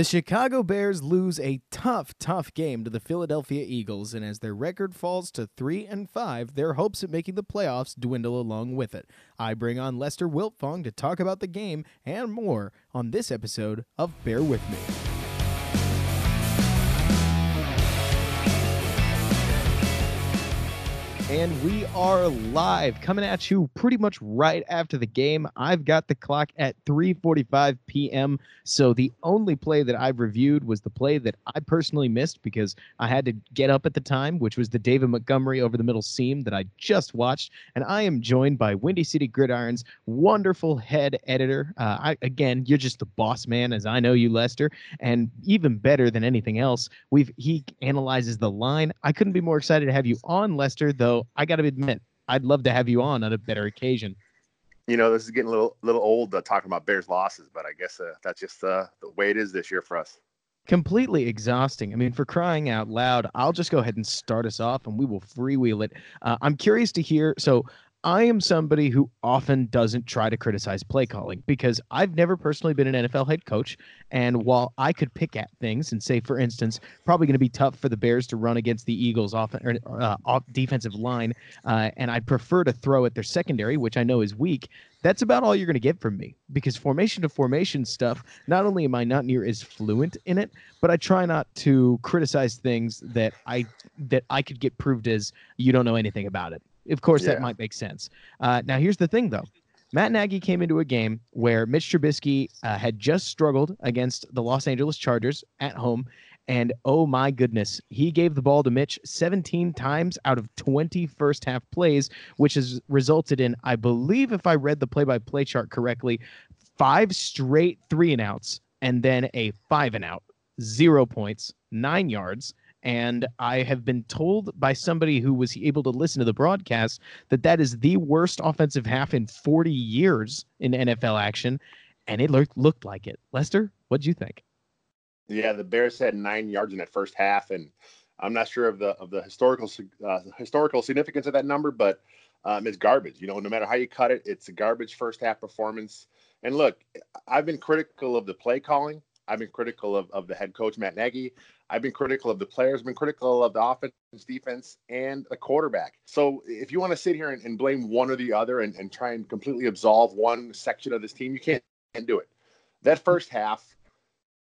The Chicago Bears lose a tough, tough game to the Philadelphia Eagles, and as their record falls to 3 and 5, their hopes at making the playoffs dwindle along with it. I bring on Lester Wiltfong to talk about the game and more on this episode of Bear With Me. And we are live, coming at you pretty much right after the game. I've got the clock at 3:45 p.m. So the only play that I've reviewed was the play that I personally missed because I had to get up at the time, which was the David Montgomery over the middle seam that I just watched. And I am joined by Windy City Gridiron's wonderful head editor. Uh, I, again, you're just the boss man, as I know you, Lester. And even better than anything else, we've he analyzes the line. I couldn't be more excited to have you on, Lester. Though I got to admit, I'd love to have you on on a better occasion. You know, this is getting a little little old uh, talking about Bears losses, but I guess uh, that's just uh, the way it is this year for us. Completely exhausting. I mean, for crying out loud, I'll just go ahead and start us off and we will freewheel it. Uh, I'm curious to hear. So, I am somebody who often doesn't try to criticize play calling because I've never personally been an NFL head coach. And while I could pick at things and say, for instance, probably going to be tough for the Bears to run against the Eagles off, or, uh, off defensive line, uh, and I'd prefer to throw at their secondary, which I know is weak. That's about all you're going to get from me because formation to formation stuff. Not only am I not near as fluent in it, but I try not to criticize things that I that I could get proved as you don't know anything about it. Of course, yeah. that might make sense. Uh, now, here's the thing, though. Matt Nagy came into a game where Mitch Trubisky uh, had just struggled against the Los Angeles Chargers at home. And oh my goodness, he gave the ball to Mitch 17 times out of 20 first half plays, which has resulted in, I believe, if I read the play by play chart correctly, five straight three and outs and then a five and out, zero points, nine yards, and I have been told by somebody who was able to listen to the broadcast that that is the worst offensive half in 40 years in NFL action. And it looked, looked like it. Lester, what'd you think? Yeah, the Bears had nine yards in that first half. And I'm not sure of the of the historical uh, historical significance of that number, but um, it's garbage. You know, no matter how you cut it, it's a garbage first half performance. And look, I've been critical of the play calling. I've been critical of, of the head coach Matt Nagy. I've been critical of the players, I've been critical of the offense, defense, and the quarterback. So if you want to sit here and, and blame one or the other and, and, try and completely absolve one section of this team, you can't, can't do it. That first half,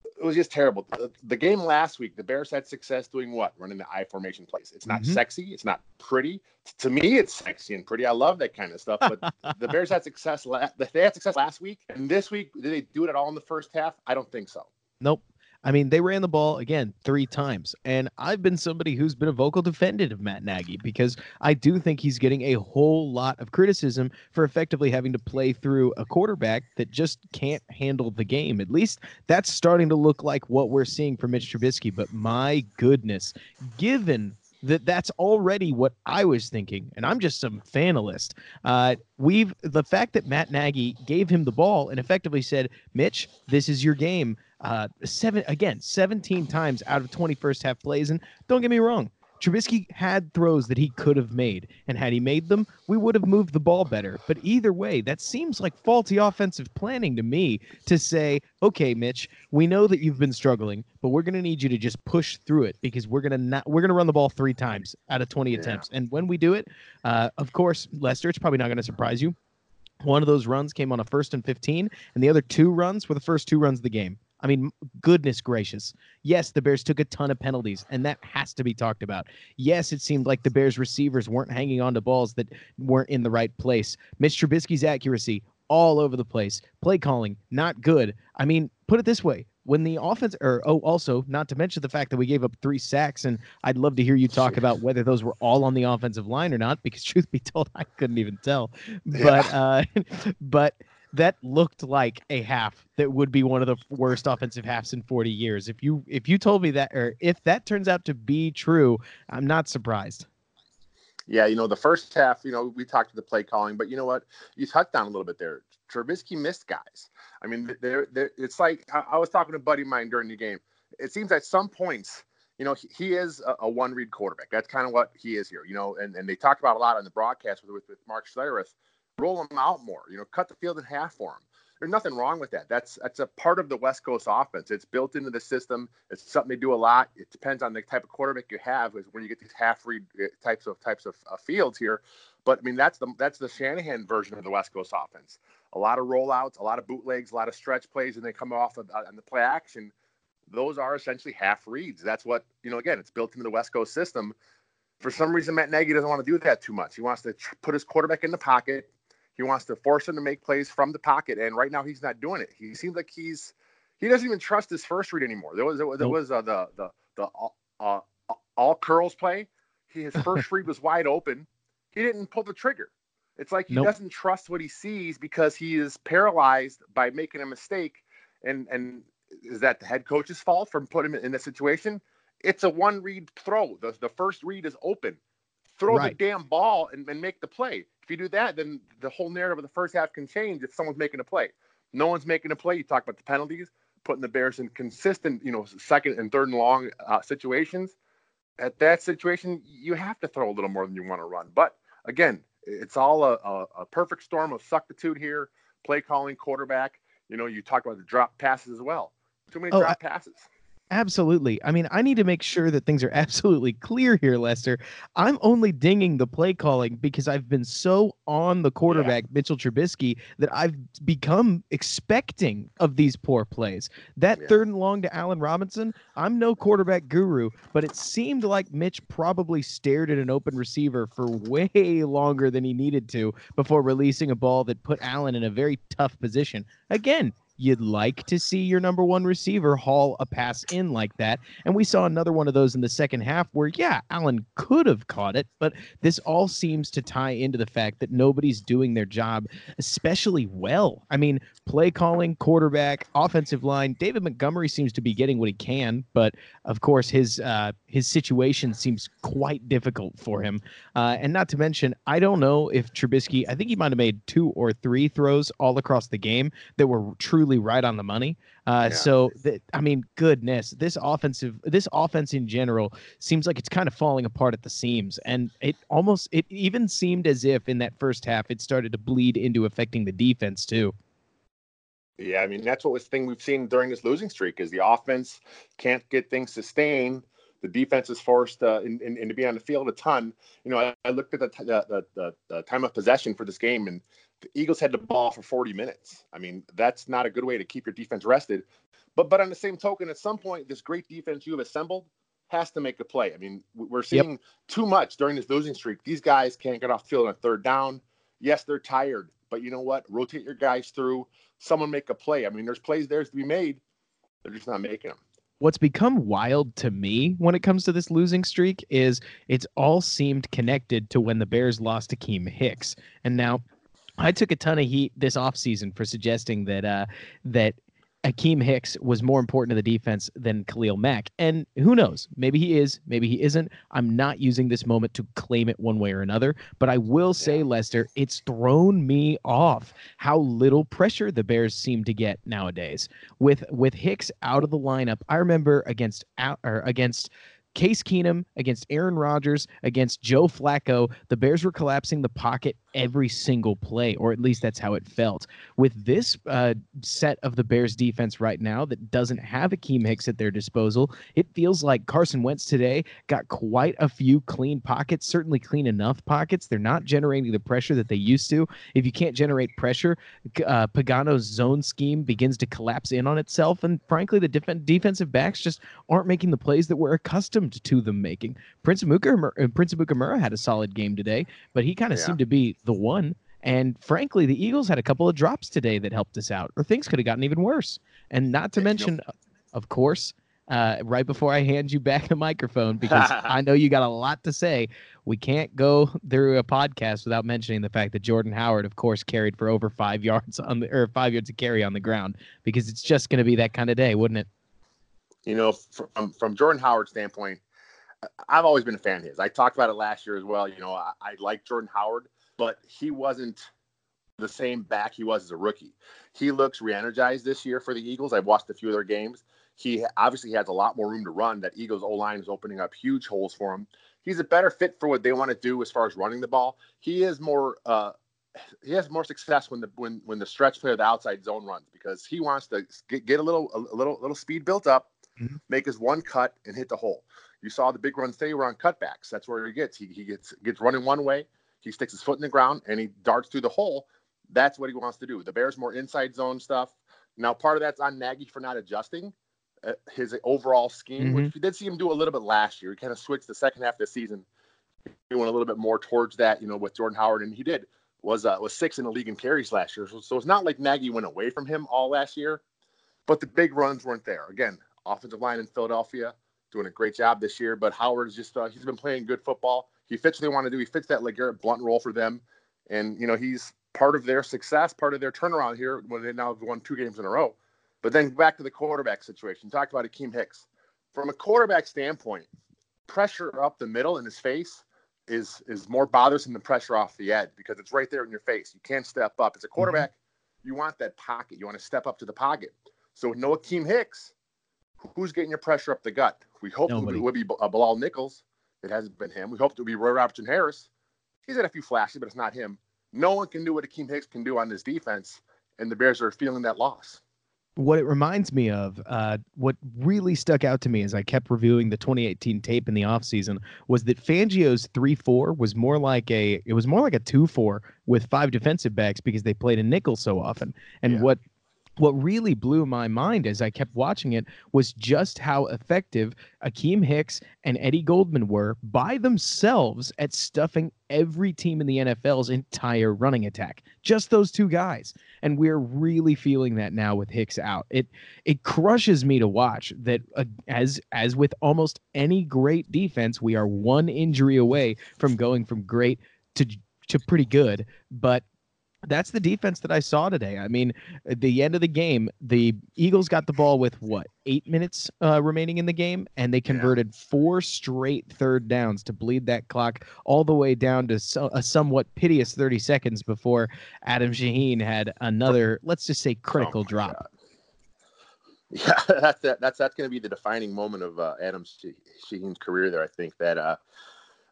it was just terrible. The, the, game last week, the Bears had success doing what? Running the I formation plays. It's not mm-hmm. sexy. It's not pretty. To me, it's sexy and pretty. I love that kind of stuff. But the Bears had success. La- they had success last week, and this week, did they do it at all in the first half? I don't think so. Nope. I mean, they ran the ball again three times. And I've been somebody who's been a vocal defendant of Matt Nagy because I do think he's getting a whole lot of criticism for effectively having to play through a quarterback that just can't handle the game. At least that's starting to look like what we're seeing from Mitch Trubisky. But my goodness, given that that's already what I was thinking, and I'm just some fanalist. Uh, we've the fact that Matt Nagy gave him the ball and effectively said, "Mitch, this is your game." Uh, seven again, 17 times out of 20 first half plays, and don't get me wrong, Trubisky had throws that he could have made, and had he made them, we would have moved the ball better. But either way, that seems like faulty offensive planning to me to say, okay, Mitch, we know that you've been struggling, but we're going to need you to just push through it because we're going to not we're going to run the ball three times out of 20 yeah. attempts. And when we do it, uh, of course, Lester, it's probably not going to surprise you. One of those runs came on a first and 15, and the other two runs were the first two runs of the game. I mean, goodness gracious. Yes, the Bears took a ton of penalties, and that has to be talked about. Yes, it seemed like the Bears receivers weren't hanging on to balls that weren't in the right place. Mitch Trubisky's accuracy all over the place. Play calling, not good. I mean, put it this way. When the offense, or oh, also not to mention the fact that we gave up three sacks, and I'd love to hear you talk about whether those were all on the offensive line or not, because truth be told, I couldn't even tell. But, yeah. uh, but that looked like a half that would be one of the worst offensive halves in 40 years. If you if you told me that or if that turns out to be true, I'm not surprised. Yeah, you know, the first half, you know, we talked to the play calling, but you know what? You touched on a little bit there. Trubisky missed guys. I mean, they're, they're, it's like I, I was talking to buddy mine during the game. It seems at some points, you know, he, he is a, a, one read quarterback. That's kind of what he is here, you know, and, and they talked about a lot on the broadcast with, with, with Mark Schlereth. Roll them out more, you know, cut the field in half for them. there's nothing wrong with that. That's that's a part of the West Coast offense. It's built into the system. It's something they do a lot. It depends on the type of quarterback you have. Is when you get these half read uh, types of types of uh, fields here. But I mean, that's the that's the Shanahan version of the West Coast offense. A lot of rollouts, a lot of bootlegs, a lot of stretch plays, and they come off of, uh, on the play action. Those are essentially half reads. That's what you know. Again, it's built into the West Coast system. For some reason, Matt Nagy doesn't want to do that too much. He wants to tr- put his quarterback in the pocket, he wants to force him to make plays from the pocket, and right now he's not doing it. He seems like he's he doesn't even trust his first read anymore. There was there was, nope. was uh, the the the uh, uh, all curls play. He, his first read was wide open. He didn't pull the trigger. It's like he nope. doesn't trust what he sees because he is paralyzed by making a mistake. And and is that the head coach's fault for putting him in this situation? It's a one read throw. The, the first read is open. Throw right. the damn ball and, and make the play. If you do that, then the whole narrative of the first half can change if someone's making a play. No one's making a play. You talk about the penalties, putting the Bears in consistent, you know, second and third and long uh, situations. At that situation, you have to throw a little more than you want to run. But again, it's all a, a, a perfect storm of suctitude here. Play calling, quarterback. You know, you talk about the drop passes as well. Too many oh, drop I, passes. Absolutely. I mean, I need to make sure that things are absolutely clear here, Lester. I'm only dinging the play calling because I've been so on the quarterback, yeah. Mitchell Trubisky, that I've become expecting of these poor plays. That yeah. third and long to Allen Robinson, I'm no quarterback guru, but it seemed like Mitch probably stared at an open receiver for way longer than he needed to before releasing a ball that put Allen in a very tough position. Again, you'd like to see your number one receiver haul a pass in like that. And we saw another one of those in the second half where, yeah, Allen could have caught it, but this all seems to tie into the fact that nobody's doing their job especially well. I mean, play calling, quarterback, offensive line. David Montgomery seems to be getting what he can, but of course his uh, his situation seems quite difficult for him. Uh, and not to mention, I don't know if Trubisky. I think he might have made two or three throws all across the game that were truly right on the money. Uh, yeah. So that I mean, goodness, this offensive, this offense in general seems like it's kind of falling apart at the seams, and it almost, it even seemed as if in that first half it started to bleed into affecting the defense too. Yeah, I mean that's what was thing we've seen during this losing streak is the offense can't get things sustained. The defense is forced uh, in, in, in, to be on the field a ton. You know, I, I looked at the, the, the, the time of possession for this game, and the Eagles had the ball for 40 minutes. I mean, that's not a good way to keep your defense rested. But but on the same token, at some point, this great defense you have assembled has to make a play. I mean, we're seeing yep. too much during this losing streak. These guys can't get off field on a third down. Yes, they're tired, but you know what? Rotate your guys through. Someone make a play. I mean, there's plays there to be made. They're just not making them what's become wild to me when it comes to this losing streak is it's all seemed connected to when the Bears lost to Keem Hicks. And now I took a ton of heat this offseason for suggesting that uh, that Akiem Hicks was more important to the defense than Khalil Mack. And who knows? Maybe he is, maybe he isn't. I'm not using this moment to claim it one way or another, but I will say, yeah. Lester, it's thrown me off how little pressure the Bears seem to get nowadays. With with Hicks out of the lineup, I remember against or against Case Keenum against Aaron Rodgers against Joe Flacco, the Bears were collapsing the pocket every single play, or at least that's how it felt. With this uh, set of the Bears defense right now that doesn't have Akiem Hicks at their disposal, it feels like Carson Wentz today got quite a few clean pockets, certainly clean enough pockets. They're not generating the pressure that they used to. If you can't generate pressure, uh, Pagano's zone scheme begins to collapse in on itself, and frankly, the def- defensive backs just aren't making the plays that we're accustomed to them making. Prince Amukamara, uh, Prince had a solid game today, but he kind of yeah. seemed to be the one. And frankly, the Eagles had a couple of drops today that helped us out, or things could have gotten even worse. And not to mention, of course, uh, right before I hand you back the microphone, because I know you got a lot to say, we can't go through a podcast without mentioning the fact that Jordan Howard, of course, carried for over five yards on the or five yards of carry on the ground, because it's just going to be that kind of day, wouldn't it? You know, from from Jordan Howard's standpoint, I've always been a fan of his. I talked about it last year as well. You know, I, I like Jordan Howard, but he wasn't the same back he was as a rookie. He looks re-energized this year for the Eagles. I've watched a few of their games. He obviously has a lot more room to run. That Eagles O line is opening up huge holes for him. He's a better fit for what they want to do as far as running the ball. He is more. Uh, he has more success when the when when the stretch play or the outside zone runs because he wants to get, get a little a little little speed built up, mm-hmm. make his one cut and hit the hole. You saw the big runs today were on cutbacks. That's where he gets. He, he gets gets running one way. He sticks his foot in the ground and he darts through the hole. That's what he wants to do. The Bears more inside zone stuff. Now part of that's on Nagy for not adjusting uh, his overall scheme, mm-hmm. which we did see him do a little bit last year. He kind of switched the second half of the season, doing a little bit more towards that, you know, with Jordan Howard, and he did was uh, was six in the league in carries last year. So, so it's not like Nagy went away from him all last year, but the big runs weren't there. Again, offensive line in Philadelphia doing a great job this year, but Howard's just uh, he's been playing good football. He fits what they want to do. He fits that LeGarrette Blunt role for them, and you know he's part of their success, part of their turnaround here when they now have won two games in a row. But then back to the quarterback situation. Talked about Akiem Hicks. From a quarterback standpoint, pressure up the middle in his face is is more bothersome than pressure off the edge because it's right there in your face. You can't step up. As a mm-hmm. quarterback, mm-hmm. you want that pocket. You want to step up to the pocket. So with no Akiem Hicks, who's getting your pressure up the gut? We hope Nobody. it would be uh, Bilal Nichols. It hasn't been him. We hope it would be Roy Robertson Harris. He's had a few flashes, but it's not him. No one can do what Akiem Hicks can do on this defense, and the Bears are feeling that loss what it reminds me of, uh, what really stuck out to me as I kept reviewing the 2018 tape in the offseason was that Fangio's 3-4 was more like a it was more like a 2-4 with five defensive backs because they played a nickel so often. And yeah. what what really blew my mind as I kept watching it was just how effective Akiem Hicks and Eddie Goldman were by themselves at stuffing every team in the NFL's entire running attack. Just those two guys. And we're really feeling that now with Hicks out. It it crushes me to watch that uh, as as with almost any great defense, we are one injury away from going from great to to pretty good, but that's the defense that I saw today. I mean, at the end of the game, the Eagles got the ball with what eight minutes uh, remaining in the game, and they converted yeah. four straight third downs to bleed that clock all the way down to so, a somewhat piteous 30 seconds before Adam Shaheen had another, let's just say, critical oh drop. God. Yeah, that's that, that's that's going to be the defining moment of uh, Adam Shaheen's career. There, I think that. Uh,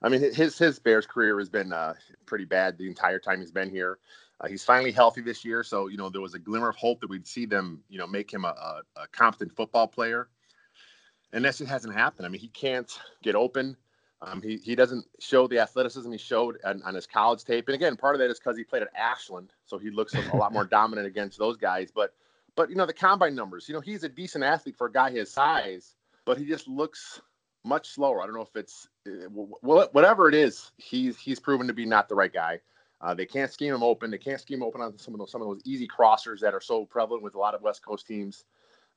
I mean, his his Bears career has been uh, pretty bad the entire time he's been here. Uh, he's finally healthy this year, so you know there was a glimmer of hope that we'd see them, you know, make him a, a, a competent football player, and that just hasn't happened. I mean, he can't get open. Um, he he doesn't show the athleticism he showed on, on his college tape, and again, part of that is because he played at Ashland, so he looks a, lot more dominant against those guys. But but you know the combine numbers, you know, he's a decent athlete for a guy his size, but he just looks much slower. I don't know if it's uh, whatever it is. He's he's proven to be not the right guy. Uh, they can't scheme them open. They can't scheme open on some of those some of those easy crossers that are so prevalent with a lot of West Coast teams.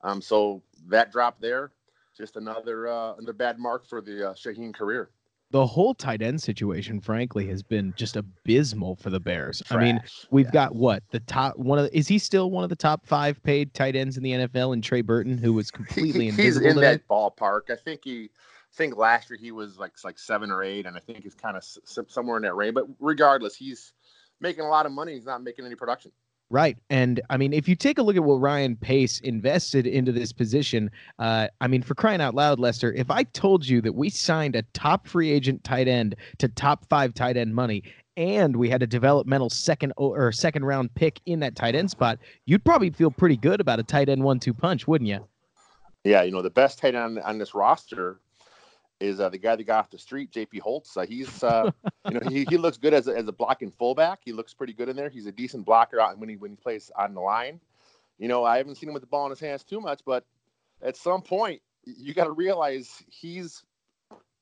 Um, so that drop there, just another uh, another bad mark for the uh, Shaheen career. The whole tight end situation, frankly, has been just abysmal for the Bears. Trash. I mean, we've yeah. got what the top one of. The, is he still one of the top five paid tight ends in the NFL? And Trey Burton, who was completely he, invisible. He's in that ballpark. I think he I think last year he was like like seven or eight, and I think he's kind of s- somewhere in that range. But regardless, he's making a lot of money. He's not making any production. Right. And I mean, if you take a look at what Ryan Pace invested into this position, uh, I mean, for crying out loud, Lester, if I told you that we signed a top free agent tight end to top five tight end money and we had a developmental second or second round pick in that tight end spot, you'd probably feel pretty good about a tight end one two punch, wouldn't you? Yeah. You know, the best tight end on, on this roster is uh, the guy that got off the street, JP Holtz. Uh, he's, uh, you know, he, he looks good as a, as a blocking fullback. He looks pretty good in there. He's a decent blocker when he when he plays on the line. You know, I haven't seen him with the ball in his hands too much, but at some point, you got to realize he's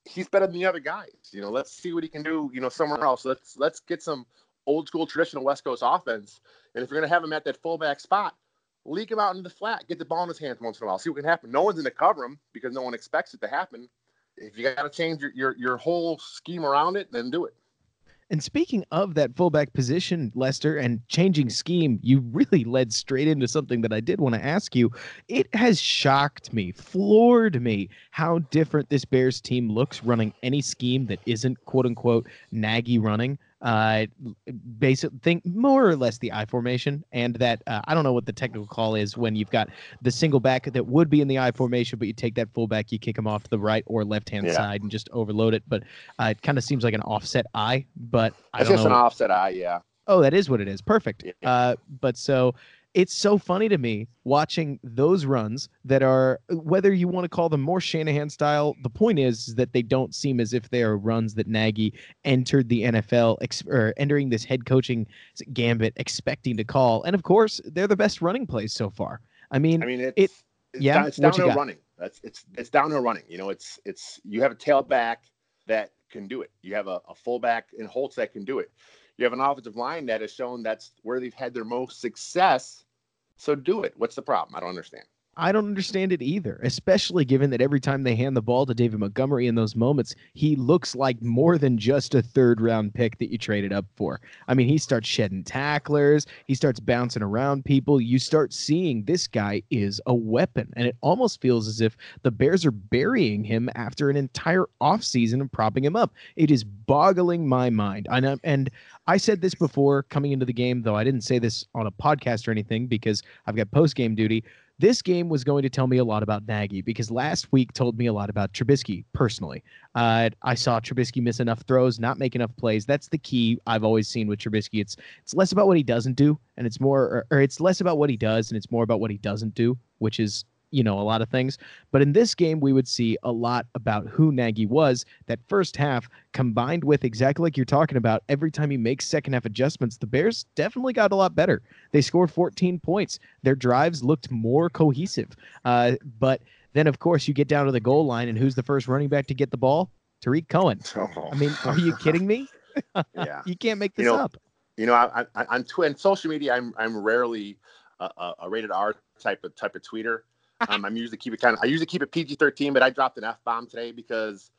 he's better than the other guys. You know, let's see what he can do. You know, somewhere else. Let's let's get some old school traditional West Coast offense. And if you're gonna have him at that fullback spot, leak him out into the flat, get the ball in his hands once in a while, see what can happen. No one's gonna cover him because no one expects it to happen if you got to change your, your your whole scheme around it, then do it. And speaking of that fullback position, Lester, and changing scheme, you really led straight into something that I did want to ask you. It has shocked me, floored me, how different this Bears team looks running any scheme that isn't quote unquote Nagy running uh basic think more or less the I formation and that uh, I don't know what the technical call is when you've got the single back that would be in the I formation but you take that fullback you kick him off to the right or left hand yeah. side and just overload it but uh, it kind of seems like an offset I but I it's just know. an offset I yeah Oh, that is what it is. Perfect. Uh, but so it's so funny to me watching those runs that are whether you want to call them more Shanahan style. The point is, is that they don't seem as if they are runs that Nagy entered the NFL ex- or entering this head coaching gambit expecting to call. And of course, they're the best running plays so far. I mean, I mean, it's, it, it's yeah, down, it's downhill running. That's it's it's downhill running. You know, it's it's you have a tailback that can do it. You have a, a fullback in Holtz that can do it you have an offensive line that has shown that's where they've had their most success. So do it. What's the problem? I don't understand. I don't understand it either, especially given that every time they hand the ball to David Montgomery in those moments, he looks like more than just a third round pick that you traded up for. I mean, he starts shedding tacklers, he starts bouncing around people. You start seeing this guy is a weapon, and it almost feels as if the Bears are burying him after an entire offseason and propping him up. It is boggling my mind. And, and I said this before coming into the game, though I didn't say this on a podcast or anything because I've got post game duty. This game was going to tell me a lot about Nagy because last week told me a lot about Trubisky personally. Uh, I saw Trubisky miss enough throws, not make enough plays. That's the key I've always seen with Trubisky. It's it's less about what he doesn't do, and it's more, or, or it's less about what he does, and it's more about what he doesn't do, which is you know, a lot of things. But in this game, we would see a lot about who Nagy was. That first half, combined with exactly like you're talking about, every time he makes second half adjustments, the Bears definitely got a lot better. They scored 14 points. Their drives looked more cohesive. Uh, but then, of course, you get down to the goal line, and who's the first running back to get the ball? Tarik Cohen. Oh. I mean, are you kidding me? yeah. you can't make this you know, up. You know, I, I, on Twitter, social media, I'm I'm rarely a, a rated R type of type of tweeter. Um, I'm usually keep it kind of. I usually keep it PG-13, but I dropped an F bomb today because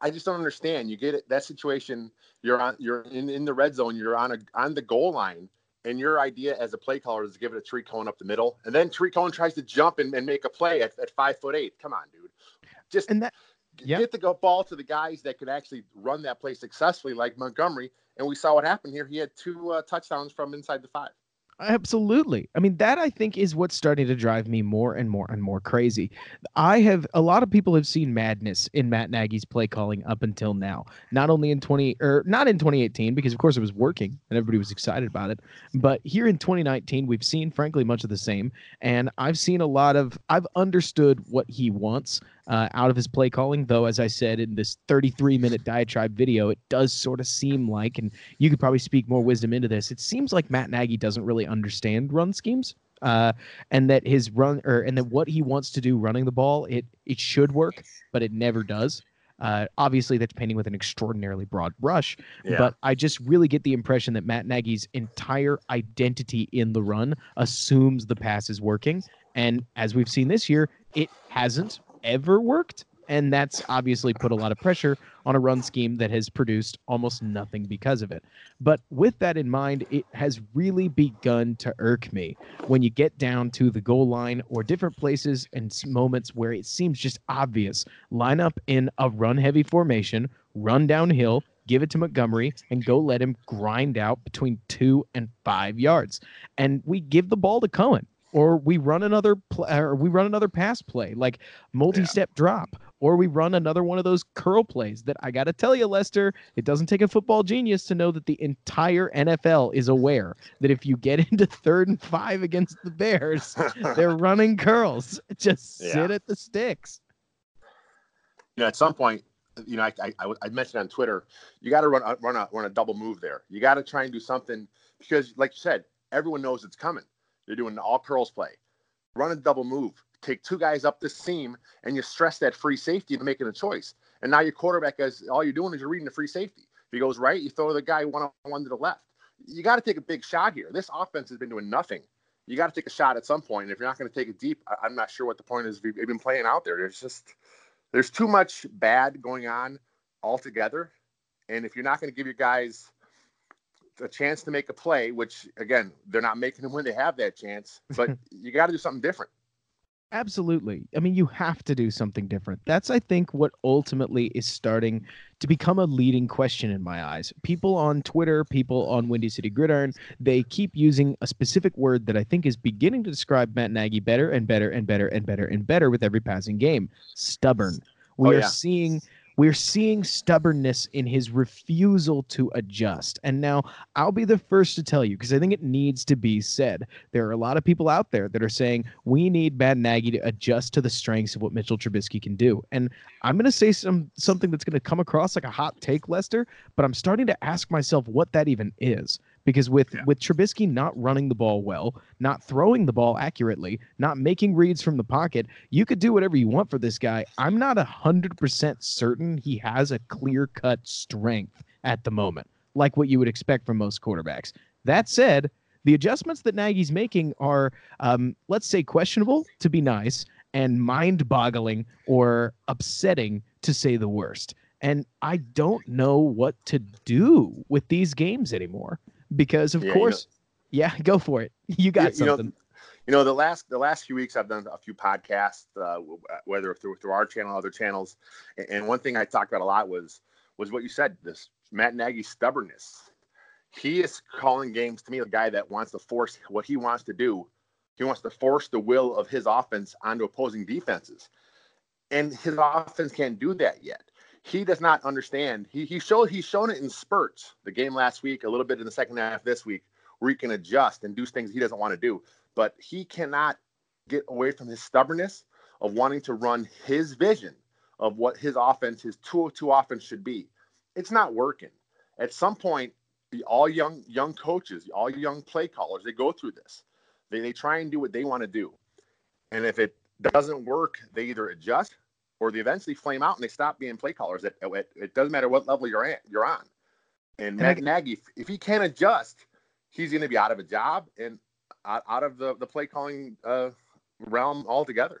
I just don't understand. You get it that situation. You're on. You're in, in the red zone. You're on a on the goal line, and your idea as a play caller is to give it a Tarik Cohen up the middle, and then Tarik Cohen tries to jump and, and make a play at, at five foot eight. Come on, dude. Just and that. Yep. Get the ball to the guys that could actually run that play successfully, like Montgomery. And we saw what happened here. He had two uh, touchdowns from inside the five. Absolutely. I mean, that I think is what's starting to drive me more and more and more crazy. I have a lot of people have seen madness in Matt Nagy's play calling up until now. Not only in 20 or not in 2018 because of course it was working and everybody was excited about it, but here in 2019 we've seen frankly much of the same and I've seen a lot of I've understood what he wants uh, out of his play calling. Though, as I said in this 33 minute diatribe video, it does sort of seem like, and you could probably speak more wisdom into this, it seems like Matt Nagy doesn't really understand run schemes. Uh, and that his run or and that what he wants to do running the ball, it it should work, but it never does. Uh, obviously, that's painting with an extraordinarily broad brush, yeah. but I just really get the impression that Matt Nagy's entire identity in the run assumes the pass is working. And as we've seen this year, it hasn't ever worked. And that's obviously put a lot of pressure on a run scheme that has produced almost nothing because of it. But with that in mind, it has really begun to irk me when you get down to the goal line or different places and moments where it seems just obvious. Line up in a run heavy formation, run downhill, give it to Montgomery, and go let him grind out between two and five yards. And we give the ball to Cohen or we run another pl- uh, or we run another pass play like multi-step yeah. drop or we run another one of those curl plays that I got to tell you Lester it doesn't take a football genius to know that the entire NFL is aware that if you get into third and 5 against the Bears they're running curls just yeah. sit at the sticks you know at some point you know I I, I mentioned on Twitter you got to run run a run a double move there you got to try and do something because like you said everyone knows it's coming you're doing an all curls play. Run a double move. Take two guys up the seam, and you stress that free safety to making a choice. And now your quarterback is all you're doing is you're reading the free safety. If he goes right, you throw the guy one on one to the left. You got to take a big shot here. This offense has been doing nothing. You got to take a shot at some point. And if you're not going to take it deep, I, am not sure what the point is. We've been playing out there. There's just there's too much bad going on altogether. And if you're not going to give your guys a chance to make a play, which again, they're not making them when they have that chance, but you got to do something different. Absolutely. I mean, you have to do something different. That's, I think, what ultimately is starting to become a leading question in my eyes. People on Twitter, people on Windy City Gridiron, they keep using a specific word that I think is beginning to describe Matt Nagy better and better and better and better and better with every passing game stubborn. Oh, we oh, are seeing we're seeing stubbornness in his refusal to adjust. And now I'll be the first to tell you, because I think it needs to be said. There are a lot of people out there that are saying we need Matt Nagy to adjust to the strengths of what Mitchell Trubisky can do. And I'm going to say some something that's going to come across like a hot take, Lester, but I'm starting to ask myself what that even is because with yeah. with Trubisky not running the ball well, not throwing the ball accurately, not making reads from the pocket, you could do whatever you want for this guy. I'm not a hundred percent certain he has a clear cut strength at the moment, like what you would expect from most quarterbacks. That said, the adjustments that Nagy's making are, um, let's say, questionable to be nice, and mind boggling or upsetting to say the worst. And I don't know what to do with these games anymore because of yeah, course, you know, yeah, go for it. You got you, something. You know, you know, the last the last few weeks I've done a few podcasts, uh, whether through through our channel, other channels, and one thing I talked about a lot was was what you said. This Matt Nagy's stubbornness. He is calling games to me, the guy that wants to force what he wants to do. He wants to force the will of his offense onto opposing defenses, and his offense can't do that yet he does not understand. He he showed he's shown it in spurts. The game last week, a little bit in the second half this week, where he can adjust and do things he doesn't want to do. But he cannot get away from his stubbornness of wanting to run his vision of what his offense, his two two offense should be. It's not working. At some point, the all young young coaches, all young play callers, they go through this. They they try and do what they want to do, and if it doesn't work, they either adjust or they eventually flame out and they stop being play callers. It, it, it doesn't matter what level you're at, you're on. And, Matt Nagy, if, if, he can't adjust, he's going to be out of a job and out, out of the, the play calling uh, realm altogether.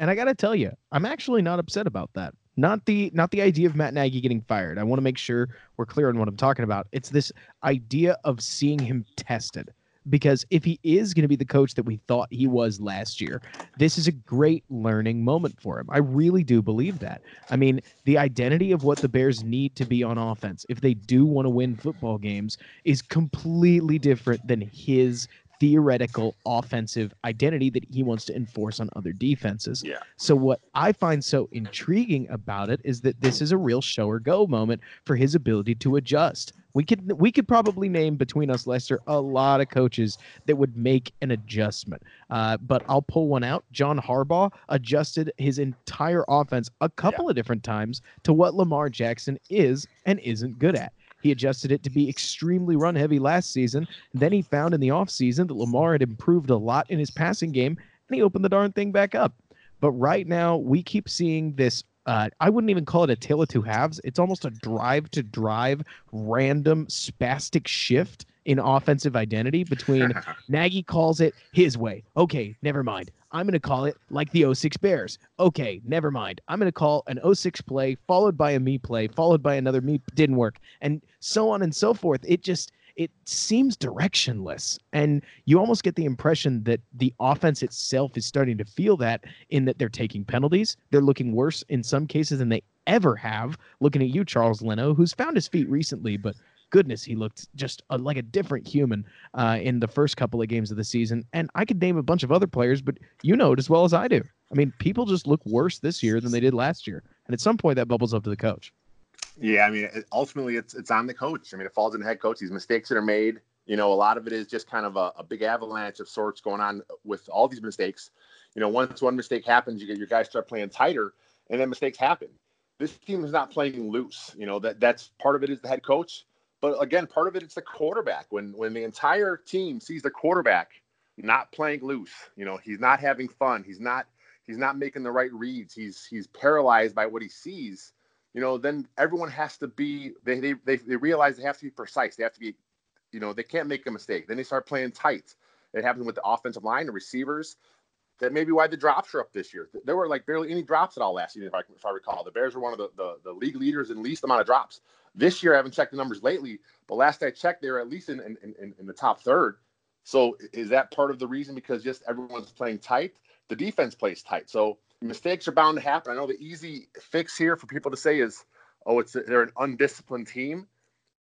And I got to tell you, I'm actually not upset about that. Not the not the idea of Matt Nagy getting fired. I want to make sure we're clear on what I'm talking about. It's this idea of seeing him tested. Because if he is going to be the coach that we thought he was last year, this is a great learning moment for him. I really do believe that. I mean, the identity of what the Bears need to be on offense, if they do want to win football games, is completely different than his theoretical offensive identity that he wants to enforce on other defenses. Yeah. So what I find so intriguing about it is that this is a real show or go moment for his ability to adjust. We could we could probably name between us, Lester, a lot of coaches that would make an adjustment. Uh, but I'll pull one out. John Harbaugh adjusted his entire offense a couple yeah. of different times to what Lamar Jackson is and isn't good at. He adjusted it to be extremely run heavy last season. Then he found in the offseason that Lamar had improved a lot in his passing game, and he opened the darn thing back up. But right now, we keep seeing this. Uh, I wouldn't even call it a tale of two halves. It's almost a drive to drive, random, spastic shift in offensive identity between Nagy calls it his way. Okay, never mind. I'm going to call it like the 06 Bears. Okay, never mind. I'm going to call an 06 play followed by a me play, followed by another me didn't work, and so on and so forth. It just it seems directionless and you almost get the impression that the offense itself is starting to feel that in that they're taking penalties they're looking worse in some cases than they ever have looking at you charles leno who's found his feet recently but goodness, he looked just a, like a different human uh, in the first couple of games of the season. And I could name a bunch of other players, but you know it as well as I do. I mean, people just look worse this year than they did last year, and at some point that bubbles up to the coach. Yeah, I mean, ultimately it's it's on the coach. I mean, it falls on the head coach. These mistakes that are made, you know, a lot of it is just kind of a, a big avalanche of sorts going on with all these mistakes. You know, once one mistake happens, you get your guys start playing tighter, and then mistakes happen. This team is not playing loose. You know that that's part of it is the head coach But again, part of it it's the quarterback. When when the entire team sees the quarterback not playing loose, you know, he's not having fun, he's not he's not making the right reads, he's he's paralyzed by what he sees, you know, then everyone has to be they they they, they realize they have to be precise. They have to be, you know, they can't make a mistake. Then they start playing tight. It happens with the offensive line, the receivers. That may be why the drops are up this year. There were like barely any drops at all last year, if I, if I recall. The Bears were one of the, the, the league leaders in least amount of drops. This year, I haven't checked the numbers lately, but last I checked, they were at least in, in, in, in the top third. So is that part of the reason because just everyone's playing tight? The defense plays tight. So mistakes are bound to happen. I know the easy fix here for people to say is, oh, it's they're an undisciplined team.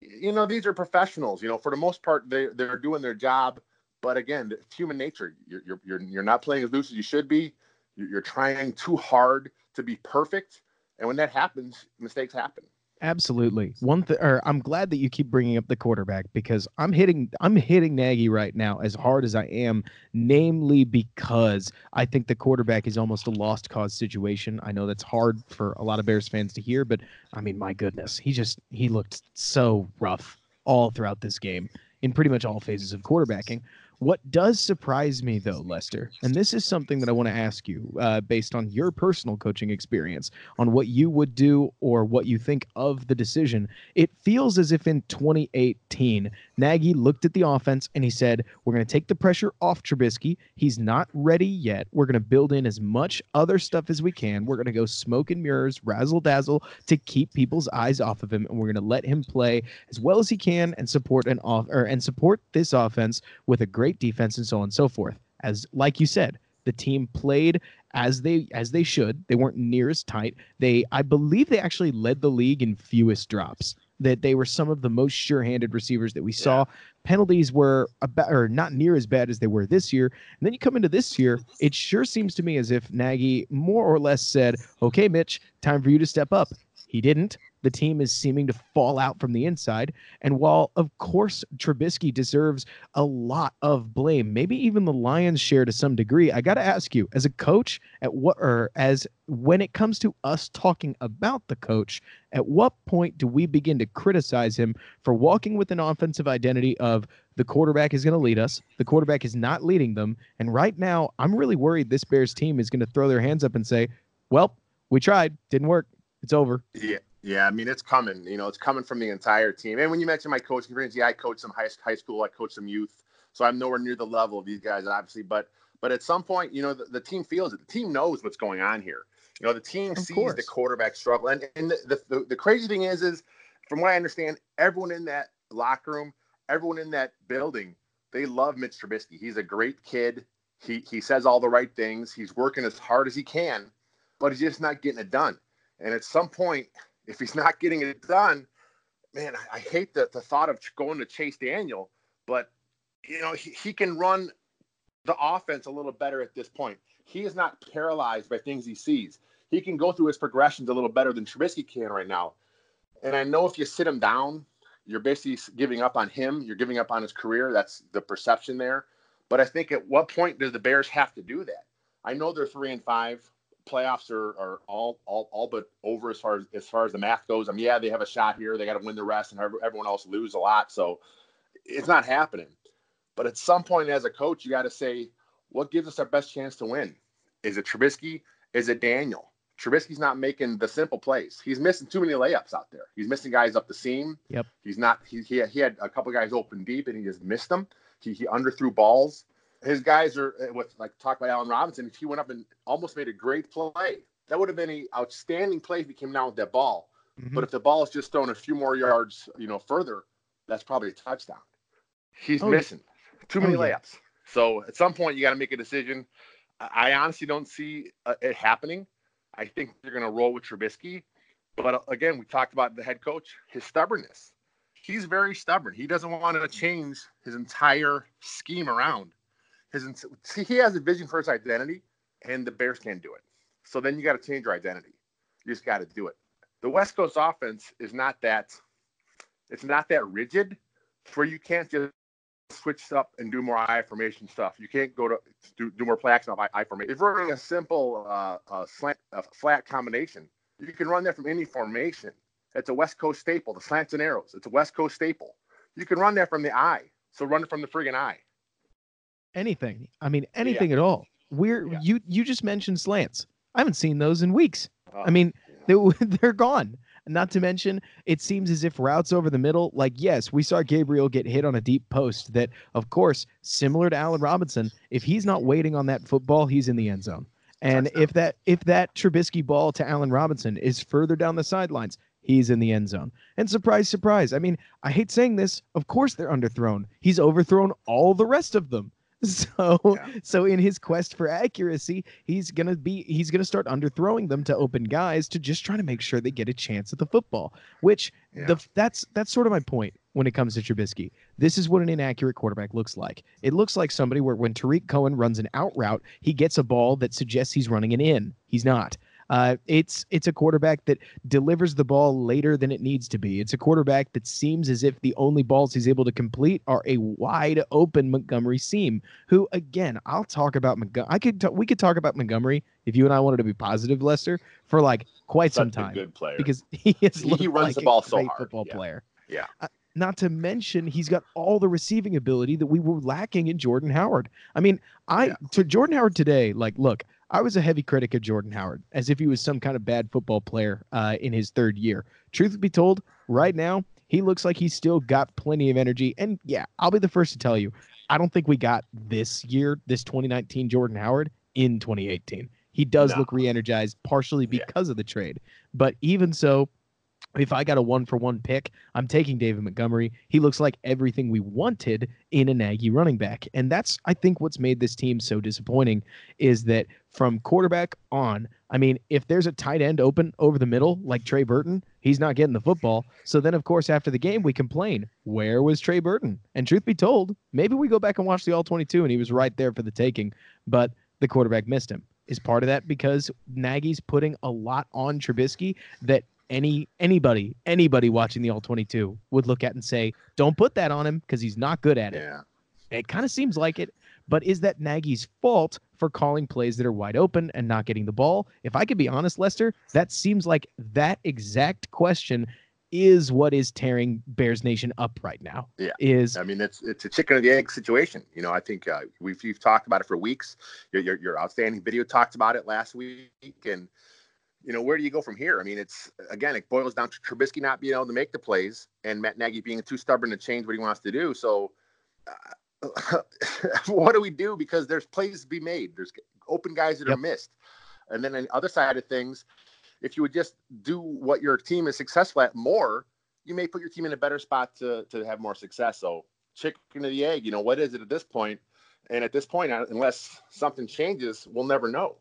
You know, these are professionals. You know, for the most part, they they're doing their job but again, it's human nature. You're, you're, you're, you're not playing as loose as you should be. You're trying too hard to be perfect. And when that happens, mistakes happen. Absolutely. One thing, or I'm glad that you keep bringing up the quarterback because I'm hitting, I'm hitting Nagy right now as hard as I am, namely because I think the quarterback is almost a lost cause situation. I know that's hard for a lot of Bears fans to hear, but I mean, my goodness, he just he looked so rough all throughout this game in pretty much all phases of quarterbacking. What does surprise me, though, Lester, and this is something that I want to ask you uh, based on your personal coaching experience on what you would do or what you think of the decision, it feels as if in 2018, Nagy looked at the offense and he said, We're going to take the pressure off Trubisky. He's not ready yet. We're going to build in as much other stuff as we can. We're going to go smoke and mirrors, razzle dazzle to keep people's eyes off of him, and we're going to let him play as well as he can and support an off or and support this offense with a great great defense and so on and so forth. As like you said, the team played as they as they should. They weren't near as tight. They I believe they actually led the league in fewest drops. That they were some of the most sure-handed receivers that we yeah. saw. Penalties were about or not near as bad as they were this year. And then you come into this year, it sure seems to me as if Nagy more or less said, "Okay, Mitch, time for you to step up." He didn't. The team is seeming to fall out from the inside. And while, of course, Trubisky deserves a lot of blame, maybe even the Lions share to some degree, I got to ask you, as a coach, at what, or as when it comes to us talking about the coach, at what point do we begin to criticize him for walking with an offensive identity of the quarterback is going to lead us, the quarterback is not leading them. And right now, I'm really worried this Bears team is going to throw their hands up and say, well, we tried, didn't work. It's over. Yeah. Yeah, I mean it's coming. You know, it's coming from the entire team. And when you mention my coaching experience, yeah, I coach some high high school, I coach some youth, so I'm nowhere near the level of these guys, obviously. But but at some point, you know, the, the team feels it. The team knows what's going on here. You know, the team of sees course. the quarterback struggle. And and the, the the crazy thing is, is from what I understand, everyone in that locker room, everyone in that building, they love Mitch Trubisky. He's a great kid. He he says all the right things. He's working as hard as he can, but he's just not getting it done. And at some point, if he's not getting it done, man, I, I hate the, the thought of going to Chase Daniel, but you know, he, he can run the offense a little better at this point. He is not paralyzed by things he sees. He can go through his progressions a little better than Trubisky can right now. And I know if you sit him down, you're basically giving up on him. You're giving up on his career. That's the perception there. But I think at what point does the Bears have to do that? I know they're three and five playoffs are, are all, all all but over as far as as far as the math goes. I mean, yeah, they have a shot here. They got to win the rest, and everyone else lose a lot. So it's not happening. But at some point, as a coach, you got to say, what gives us our best chance to win? Is it Trubisky? Is it Daniel? Trubisky's not making the simple plays. He's missing too many layups out there. He's missing guys up the seam. Yep. He's not. He he, he had a couple guys open deep, and he just missed them. He he underthrew balls his guys are with like talk about Allen Robinson. If he went up and almost made a great play, that would have been an outstanding play if he came down with that ball. Mm-hmm. But if the ball is just thrown a few more yards, you know, further, that's probably a touchdown. He's oh, missing too many oh, layups. So at some point, you got to make a decision. I honestly don't see uh, it happening. I think they're going to roll with Trubisky. But uh, again, we talked about the head coach, his stubbornness. He's very stubborn. He doesn't want to change his entire scheme around his see, he has a vision for his identity, and the Bears can't do it. So then you got to change your identity. You just got to do it. The West Coast offense is not that. It's not that rigid, where you can't just switch up and do more I formation stuff. You can't go to do, do more play action off I, formation. If you're running a simple uh, uh, slant, a flat combination, you can run that from any formation. It's a West Coast staple. The slants and arrows. It's a West Coast staple. You can run that from the I. So run it from the friggin' I. Anything. I mean, anything yeah. at all. We're yeah. you you just mentioned slants. I haven't seen those in weeks. Oh, I mean, yeah. they, they're gone. Not to mention, it seems as if routes over the middle, like, yes, we saw Gabriel get hit on a deep post that, of course, similar to Allen Robinson, if he's not waiting on that football, he's in the end zone. And Touchdown. if that if that Trubisky ball to Allen Robinson is further down the sidelines, he's in the end zone. And surprise, surprise. I mean, I hate saying this. Of course they're underthrown. He's overthrown all the rest of them. So yeah. so in his quest for accuracy, he's gonna be he's gonna start underthrowing them to open guys to just try to make sure they get a chance at the football. Which yeah. the that's that's sort of my point when it comes to Trubisky. This is what an inaccurate quarterback looks like. It looks like somebody where when Tarik Cohen runs an out route, he gets a ball that suggests he's running an in. He's not. Uh, it's it's a quarterback that delivers the ball later than it needs to be. It's a quarterback that seems as if the only balls he's able to complete are a wide open Montgomery seam. Who again, I'll talk about Montgomery. I could t- we could talk about Montgomery if you and I wanted to be positive, Lester, for like quite Such some time. good player because he is he, runs like the ball so hard. Football yeah. player. Yeah. Uh, not to mention, he's got all the receiving ability that we were lacking in Jordan Howard. I mean, I yeah. to Jordan Howard today, like, look, I was a heavy critic of Jordan Howard, as if he was some kind of bad football player uh, in his third year. Truth be told, right now he looks like he's still got plenty of energy. And yeah, I'll be the first to tell you, I don't think we got this year, this 2019 Jordan Howard in 2018. He does no. look re-energized, partially because yeah. of the trade. But even so, if I got a one for one pick, I'm taking David Montgomery. He looks like everything we wanted in a Nagy running back. And that's, I think, what's made this team so disappointing is that from quarterback on, I mean, if there's a tight end open over the middle, like Trey Burton, he's not getting the football. So then, of course, after the game, we complain, where was Trey Burton? And truth be told, maybe we go back and watch the All 22 and he was right there for the taking, but the quarterback missed him. Is part of that because Nagy's putting a lot on Trubisky that any anybody anybody watching the all 22 would look at and say don't put that on him because he's not good at it yeah it kind of seems like it but is that nagy's fault for calling plays that are wide open and not getting the ball if i could be honest lester that seems like that exact question is what is tearing Bears Nation up right now. Yeah, is I mean it's it's a chicken or the egg situation. You know, I think uh, we've you've talked about it for weeks. Your, your, your outstanding video talked about it last week, and you know, where do you go from here? I mean, it's again, it boils down to Trubisky not being able to make the plays and Matt Nagy being too stubborn to change what he wants to do. So, uh, what do we do? Because there's plays to be made. There's open guys that yep. are missed. And then on the other side of things, if you would just do what your team is successful at more, you may put your team in a better spot to to have more success. So, chicken or the egg, you know, what is it at this point? And at this point, unless something changes, we'll never know.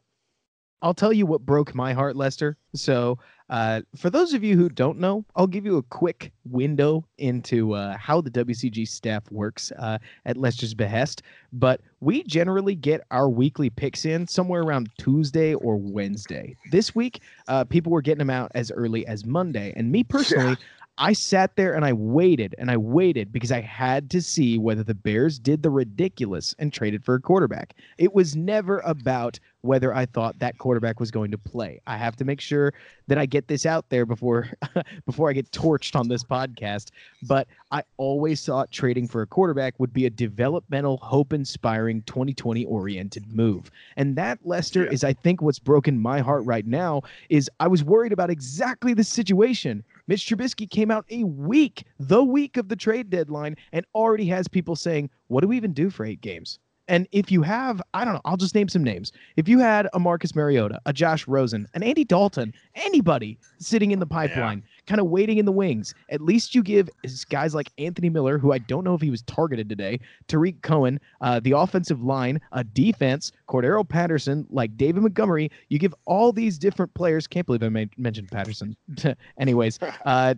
I'll tell you what broke my heart, Lester. So, uh, for those of you who don't know, I'll give you a quick window into uh, how the WCG staff works uh, at Lester's behest. But we generally get our weekly picks in somewhere around Tuesday or Wednesday. This week, uh, people were getting them out as early as Monday. And me personally, yeah. I sat there and I waited and I waited because I had to see whether the Bears did the ridiculous and traded for a quarterback. It was never about whether I thought that quarterback was going to play. I have to make sure that I get this out there before before I get torched on this podcast. But I always thought trading for a quarterback would be a developmental, hope-inspiring, 2020 oriented move. And that Lester yeah. is I think what's broken my heart right now is I was worried about exactly this situation Mitch Trubisky came out a week, the week of the trade deadline, and already has people saying, What do we even do for eight games? And if you have, I don't know, I'll just name some names. If you had a Marcus Mariota, a Josh Rosen, an Andy Dalton, anybody sitting in the pipeline, yeah. kind of waiting in the wings, at least you give guys like Anthony Miller, who I don't know if he was targeted today, Tarik Cohen, uh, the offensive line, a defense, Cordarrelle Patterson, like David Montgomery. You give all these different players. Can't believe I made, mentioned Patterson. Anyways, uh,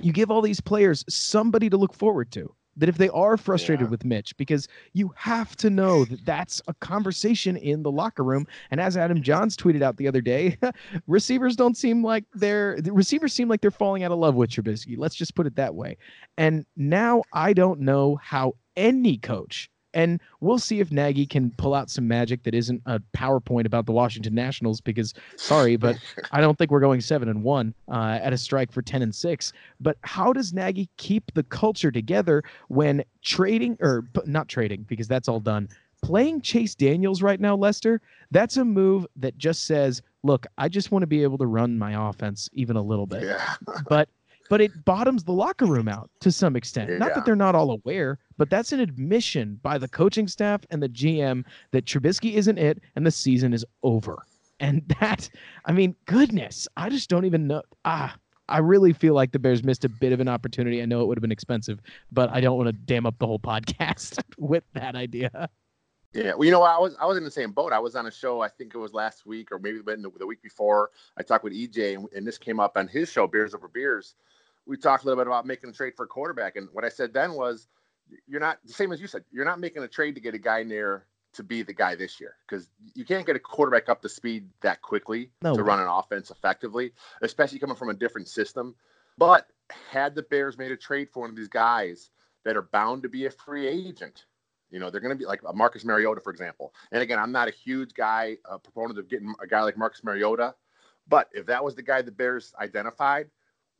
you give all these players somebody to look forward to that if they are frustrated yeah. with Mitch, because you have to know that that's a conversation in the locker room. And as Adam Jahns tweeted out the other day, receivers don't seem like they're the receivers seem like they're falling out of love with Trubisky. Let's just put it that way. And now I don't know how any coach And we'll see if Nagy can pull out some magic that isn't a PowerPoint about the Washington Nationals. Because sorry, but I don't think we're going seven and one uh, at a strike for ten and six. But how does Nagy keep the culture together when trading or not trading because that's all done? Playing Chase Daniels right now, Lester, that's a move that just says, look, I just want to be able to run my offense even a little bit. Yeah. but but it bottoms the locker room out to some extent. Not that they're not all aware, but that's an admission by the coaching staff and the GM that Trubisky isn't it and the season is over. And that, I mean, goodness, I just don't even know. Ah, I really feel like the Bears missed a bit of an opportunity. I know it would have been expensive, but I don't want to dam up the whole podcast with that idea. Yeah, well, you know, I was I was in the same boat. I was on a show, I think it was last week or maybe the, the week before. I talked with EJ, and, and this came up on his show, Beers Over Beers. We talked a little bit about making a trade for a quarterback, and what I said then was, you're not the same as you said. You're not making a trade to get a guy near to be the guy this year because you can't get a quarterback up to speed that quickly No to way. run an offense effectively, especially coming from a different system. But had the Bears made a trade for one of these guys that are bound to be a free agent, you know, they're going to be like a Marcus Mariota, for example. And again, I'm not a huge guy, a proponent of getting a guy like Marcus Mariota, but if that was the guy the Bears identified,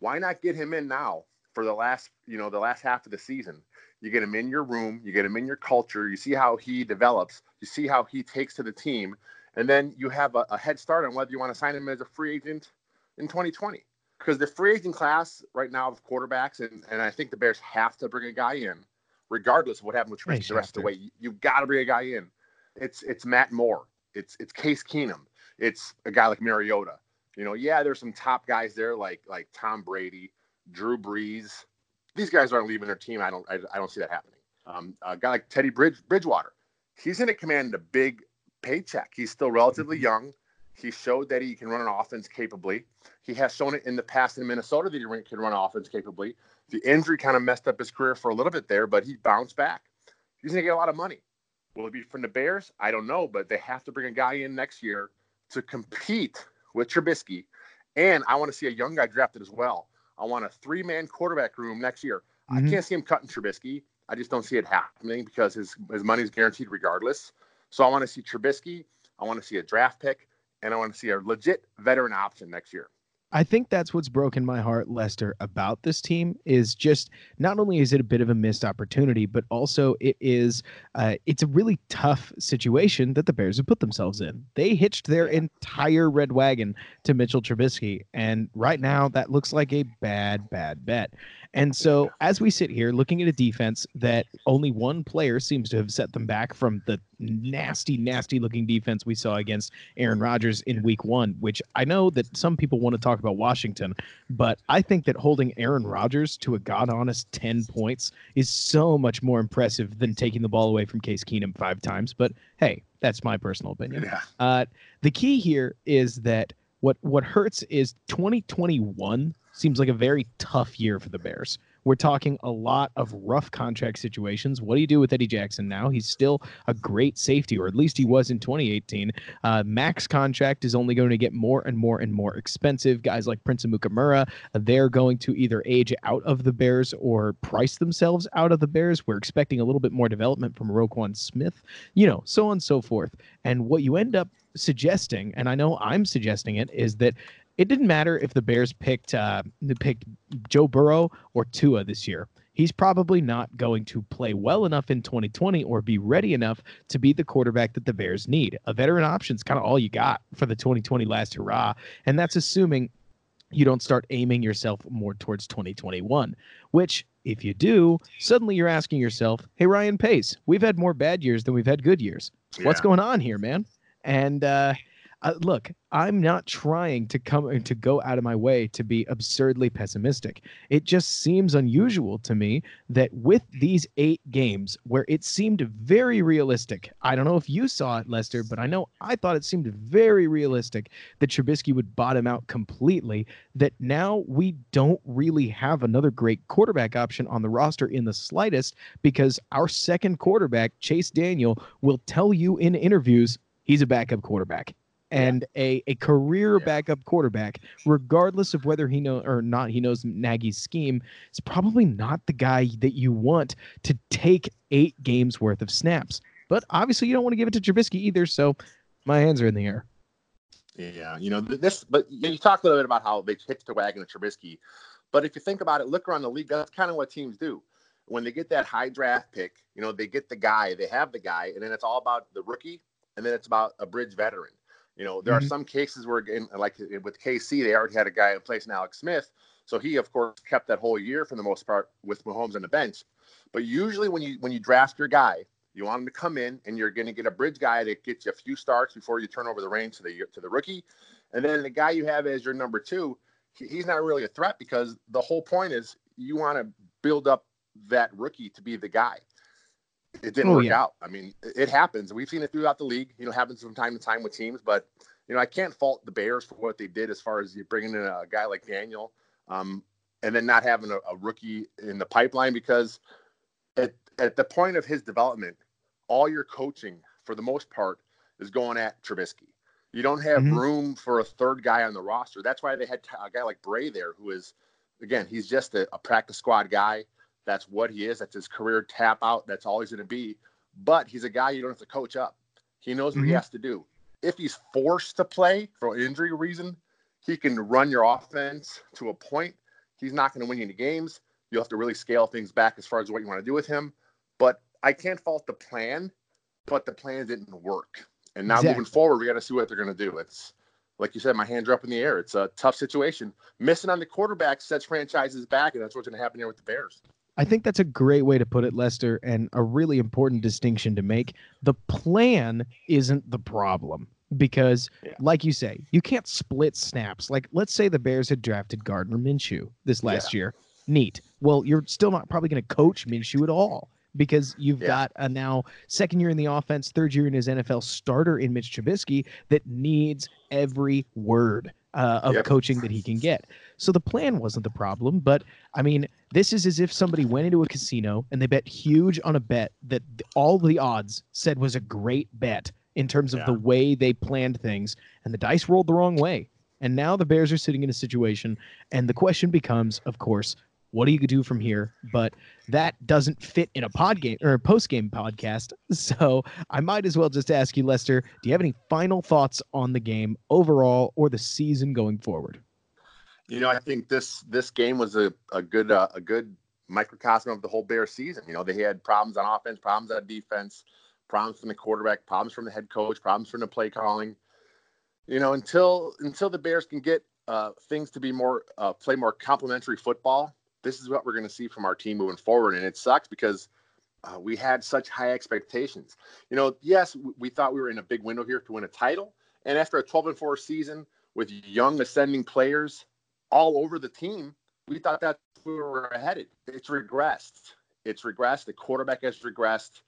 why not get him in now for the last, you know, the last half of the season? You get him in your room, you get him in your culture, you see how he develops, you see how he takes to the team, and then you have a, a head start on whether you want to sign him as a free agent in 2020. Because the free agent class right now of quarterbacks, and, and I think the Bears have to bring a guy in, regardless of what happened with Trubisky the rest of the way. You, you've got to bring a guy in. It's it's Matt Moore. It's it's Case Keenum. It's a guy like Mariota. You know, yeah, there's some top guys there like like Tom Brady, Drew Brees. These guys aren't leaving their team. I don't I, I don't see that happening. Um, a guy like Teddy Bridge Bridgewater, he's going to command a big paycheck. He's still relatively young. He showed that he can run an offense capably. He has shown it in the past in Minnesota that he can run offense capably. The injury kind of messed up his career for a little bit there, but he bounced back. He's going to get a lot of money. Will it be from the Bears? I don't know, but they have to bring a guy in next year to compete with Trubisky. And I want to see a young guy drafted as well. I want a three man quarterback room next year. Mhm. I can't see him cutting Trubisky. I just don't see it happening because his, his money is guaranteed regardless. So I want to see Trubisky. I want to see a draft pick. And I want to see a legit veteran option next year. I think that's what's broken my heart, Lester, about this team is just not only is it a bit of a missed opportunity, but also it is uh, it's a really tough situation that the Bears have put themselves in. They hitched their entire red wagon to Mitchell Trubisky, and right now that looks like a bad, bad bet. And so as we sit here looking at a defense that only one player seems to have set them back from the nasty, nasty looking defense we saw against Aaron Rodgers in week one, which I know that some people want to talk about Washington, but I think that holding Aaron Rodgers to a god honest 10 points is so much more impressive than taking the ball away from Case Keenum five times. But hey, that's my personal opinion. Yeah. Uh, the key here is that what what hurts is 2021 seems like a very tough year for the Bears. We're talking a lot of rough contract situations. What do you do with Eddie Jackson now? He's still a great safety, or at least he was in 2018. Uh, max contract is only going to get more and more and more expensive. Guys like Prince Amukamara, they're going to either age out of the Bears or price themselves out of the Bears. We're expecting a little bit more development from Roquan Smith, you know, so on and so forth. And what you end up suggesting, and I know I'm suggesting it, is that it didn't matter if the Bears picked uh, picked Joe Burrow or Tua this year. He's probably not going to play well enough in 2020 or be ready enough to be the quarterback that the Bears need. A veteran option is kind of all you got for the 2020 last hurrah, and that's assuming you don't start aiming yourself more towards 2021. Which, if you do, suddenly you're asking yourself, "Hey, Ryan Pace, we've had more bad years than we've had good years. What's Yeah. going on here, man?" And uh, uh, look, I'm not trying to come to go out of my way to be absurdly pessimistic. It just seems unusual to me that with these eight games where it seemed very realistic, I don't know if you saw it, Lester, but I know I thought it seemed very realistic that Trubisky would bottom out completely. That now we don't really have another great quarterback option on the roster in the slightest because our second quarterback, Chase Daniel, will tell you in interviews he's a backup quarterback. And a, a career backup quarterback, regardless of whether he know or not he knows Nagy's scheme, is probably not the guy that you want to take eight games worth of snaps. But obviously, you don't want to give it to Trubisky either. So my hands are in the air. Yeah, you know this, but you talk a little bit about how they hit the wagon of Trubisky. But if you think about it, look around the league. That's kind of what teams do. When they get that high draft pick, you know, they get the guy, they have the guy, and then it's all about the rookie, and then it's about a bridge veteran. You know, there mm-hmm. are some cases where, in, like with KC, they already had a guy in place in Alex Smith, so he, of course, kept that whole year for the most part with Mahomes on the bench. But usually, when you when you draft your guy, you want him to come in, and you're going to get a bridge guy that gets you a few starts before you turn over the reins to the to the rookie, and then the guy you have as your number two, he's not really a threat because the whole point is you want to build up that rookie to be the guy. It didn't oh, work yeah. out. I mean, it happens. We've seen it throughout the league. You know, happens from time to time with teams. But you know, I can't fault the Bears for what they did as far as you bringing in a guy like Daniel, um, and then not having a, a rookie in the pipeline because at at the point of his development, all your coaching for the most part is going at Trubisky. You don't have mm-hmm. room for a third guy on the roster. That's why they had a guy like Bray there, who is, again, he's just a, a practice squad guy. That's what he is. That's his career tap out. That's all he's going to be. But he's a guy you don't have to coach up. He knows what mm-hmm. he has to do. If he's forced to play for an injury reason, he can run your offense to a point. He's not going to win you any games. You'll have to really scale things back as far as what you want to do with him. But I can't fault the plan, but the plan didn't work. And now exactly. moving forward, we got to see what they're going to do. It's like you said, my hands are up in the air. It's a tough situation. Missing on the quarterback sets franchises back, and that's what's going to happen here with the Bears. I think that's a great way to put it, Lester, and a really important distinction to make. The plan isn't the problem because, yeah. like you say, you can't split snaps. Like, let's say the Bears had drafted Gardner Minshew this last yeah. year. Neat. Well, you're still not probably going to coach Minshew at all because you've yeah. got a now second year in the offense, third year in his NFL starter in Mitch Trubisky that needs every word uh, of yep. coaching that he can get. So the plan wasn't the problem, but I mean, this is as if somebody went into a casino and they bet huge on a bet that all the odds said was a great bet in terms of yeah. the way they planned things, and the dice rolled the wrong way. And now the Bears are sitting in a situation, and the question becomes, of course, what do you do from here? But that doesn't fit in a pod game or a post game podcast. So I might as well just ask you, Lester, do you have any final thoughts on the game overall or the season going forward? You know, I think this this game was a, a good uh, a good microcosm of the whole Bear season. You know, they had problems on offense, problems on defense, problems from the quarterback, problems from the head coach, problems from the play calling. You know, until until the Bears can get uh, things to be more uh, play more complementary football, this is what we're going to see from our team moving forward. And it sucks because uh, we had such high expectations. You know, yes, we thought we were in a big window here to win a title. And after a 12 and 4 season with young ascending players all over the team, we thought that's where we were headed. It's regressed. It's regressed. The quarterback has regressed.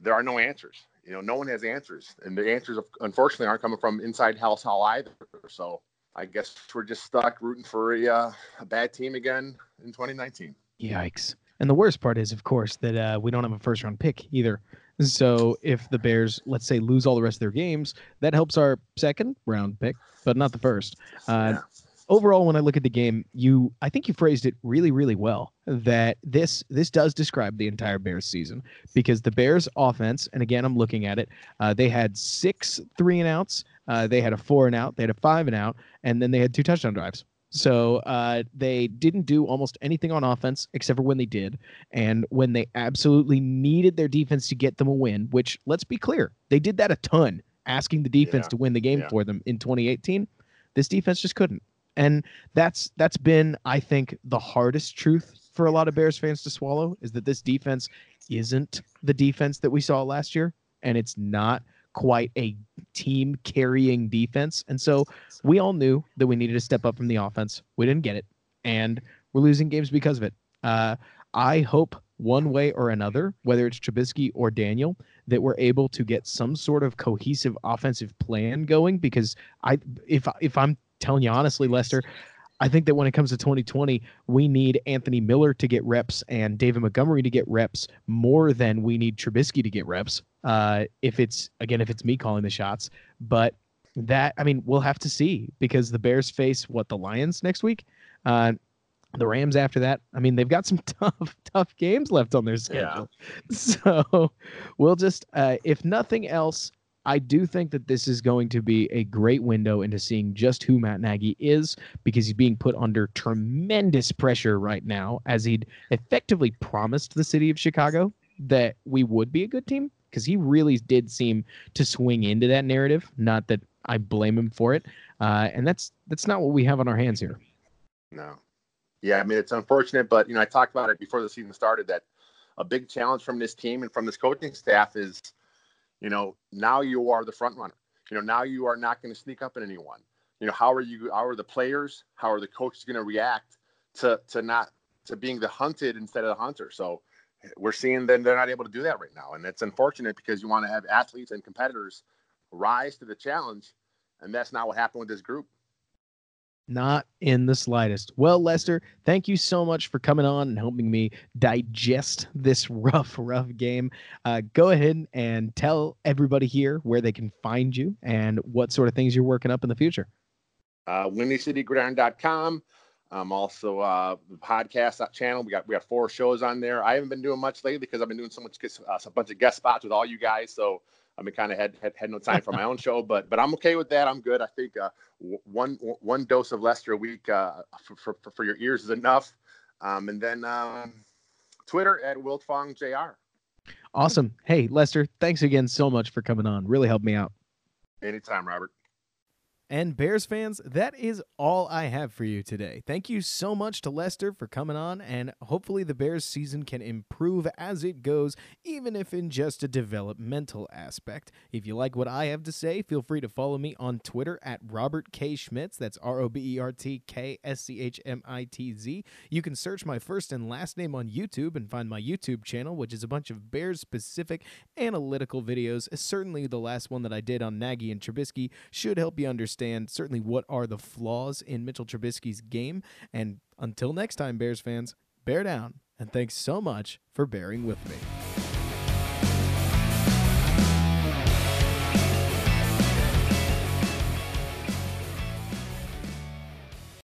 There are no answers. You know, no one has answers. And the answers, unfortunately, aren't coming from inside Halas Hall either. So I guess we're just stuck rooting for a, uh, a bad team again in 2019. Yikes. And the worst part is, of course, that uh, we don't have a first round pick either. So if the Bears, let's say, lose all the rest of their games, that helps our second round pick, but not the first. Uh, yeah. Overall, when I look at the game, you, I think you phrased it really, really well. That this this does describe the entire Bears season because the Bears offense, and again, I'm looking at it, uh, they had six three and outs, uh, they had a four and out, they had a five and out, and then they had two touchdown drives. So uh, they didn't do almost anything on offense except for when they did. And when they absolutely needed their defense to get them a win, which let's be clear, they did that a ton, asking the defense yeah. to win the game yeah. for them in 2018. This defense just couldn't. And that's that's been, I think, the hardest truth for a lot of Bears fans to swallow is that this defense isn't the defense that we saw last year. And it's not quite a team carrying defense. And so we all knew that we needed to step up from the offense. We didn't get it. And we're losing games because of it. Uh, I hope one way or another, whether it's Trubisky or Daniel, that we're able to get some sort of cohesive offensive plan going. Because I, if if I'm telling you honestly, Lester, I think that when it comes to 2020, we need Anthony Miller to get reps and David Montgomery to get reps more than we need Trubisky to get reps. Uh, if it's again, if it's me calling the shots, but that I mean, we'll have to see because the Bears face what the Lions next week. Uh, the Rams after that. I mean, they've got some tough, tough games left on their schedule. Yeah. So we'll just, uh, if nothing else, I do think that this is going to be a great window into seeing just who Matt Nagy is because he's being put under tremendous pressure right now as he'd effectively promised the city of Chicago that we would be a good team because he really did seem to swing into that narrative. Not that I blame him for it, uh, and that's that's not what we have on our hands here. No, yeah, I mean it's unfortunate, but you know I talked about it before the season started that a big challenge from this team and from this coaching staff is you know, now you are the front runner. You know, now you are not going to sneak up on anyone. You know, how are you? How are the players? How are the coaches going to react to to not to being the hunted instead of the hunter? So we're seeing that they're not able to do that right now, and it's unfortunate because you want to have athletes and competitors rise to the challenge, and that's not what happened with this group. Not in the slightest. Well, Lester, thank you so much for coming on and helping me digest this rough, rough game. Uh, go ahead and tell everybody here where they can find you and what sort of things you're working up in the future. Uh, WindyCityGridiron.com. Um, also, uh, podcast channel. We got we got four shows on there. I haven't been doing much lately because I've been doing so much uh, a bunch of guest spots with all you guys. So I've been kind of had, had, had no time for my own show, but but I'm okay with that. I'm good. I think uh, one one dose of Lester a week uh, for, for, for your ears is enough. Um, and then um, Twitter at Wiltfong Jr. Awesome. Hey Lester, thanks again so much for coming on. Really helped me out. Anytime, Robert. And Bears fans, that is all I have for you today. Thank you so much to Lester for coming on, and hopefully the Bears season can improve as it goes, even if in just a developmental aspect. If you like what I have to say, feel free to follow me on Twitter at Robert K. Schmitz. That's R O B E R T K S C H M I T Z. You can search my first and last name on YouTube and find my YouTube channel, which is a bunch of Bears specific analytical videos. Certainly, the last one that I did on Nagy and Trubisky should help you understand understand certainly what are the flaws in Mitchell Trubisky's game. And until next time, Bears fans, bear down. And thanks so much for bearing with me.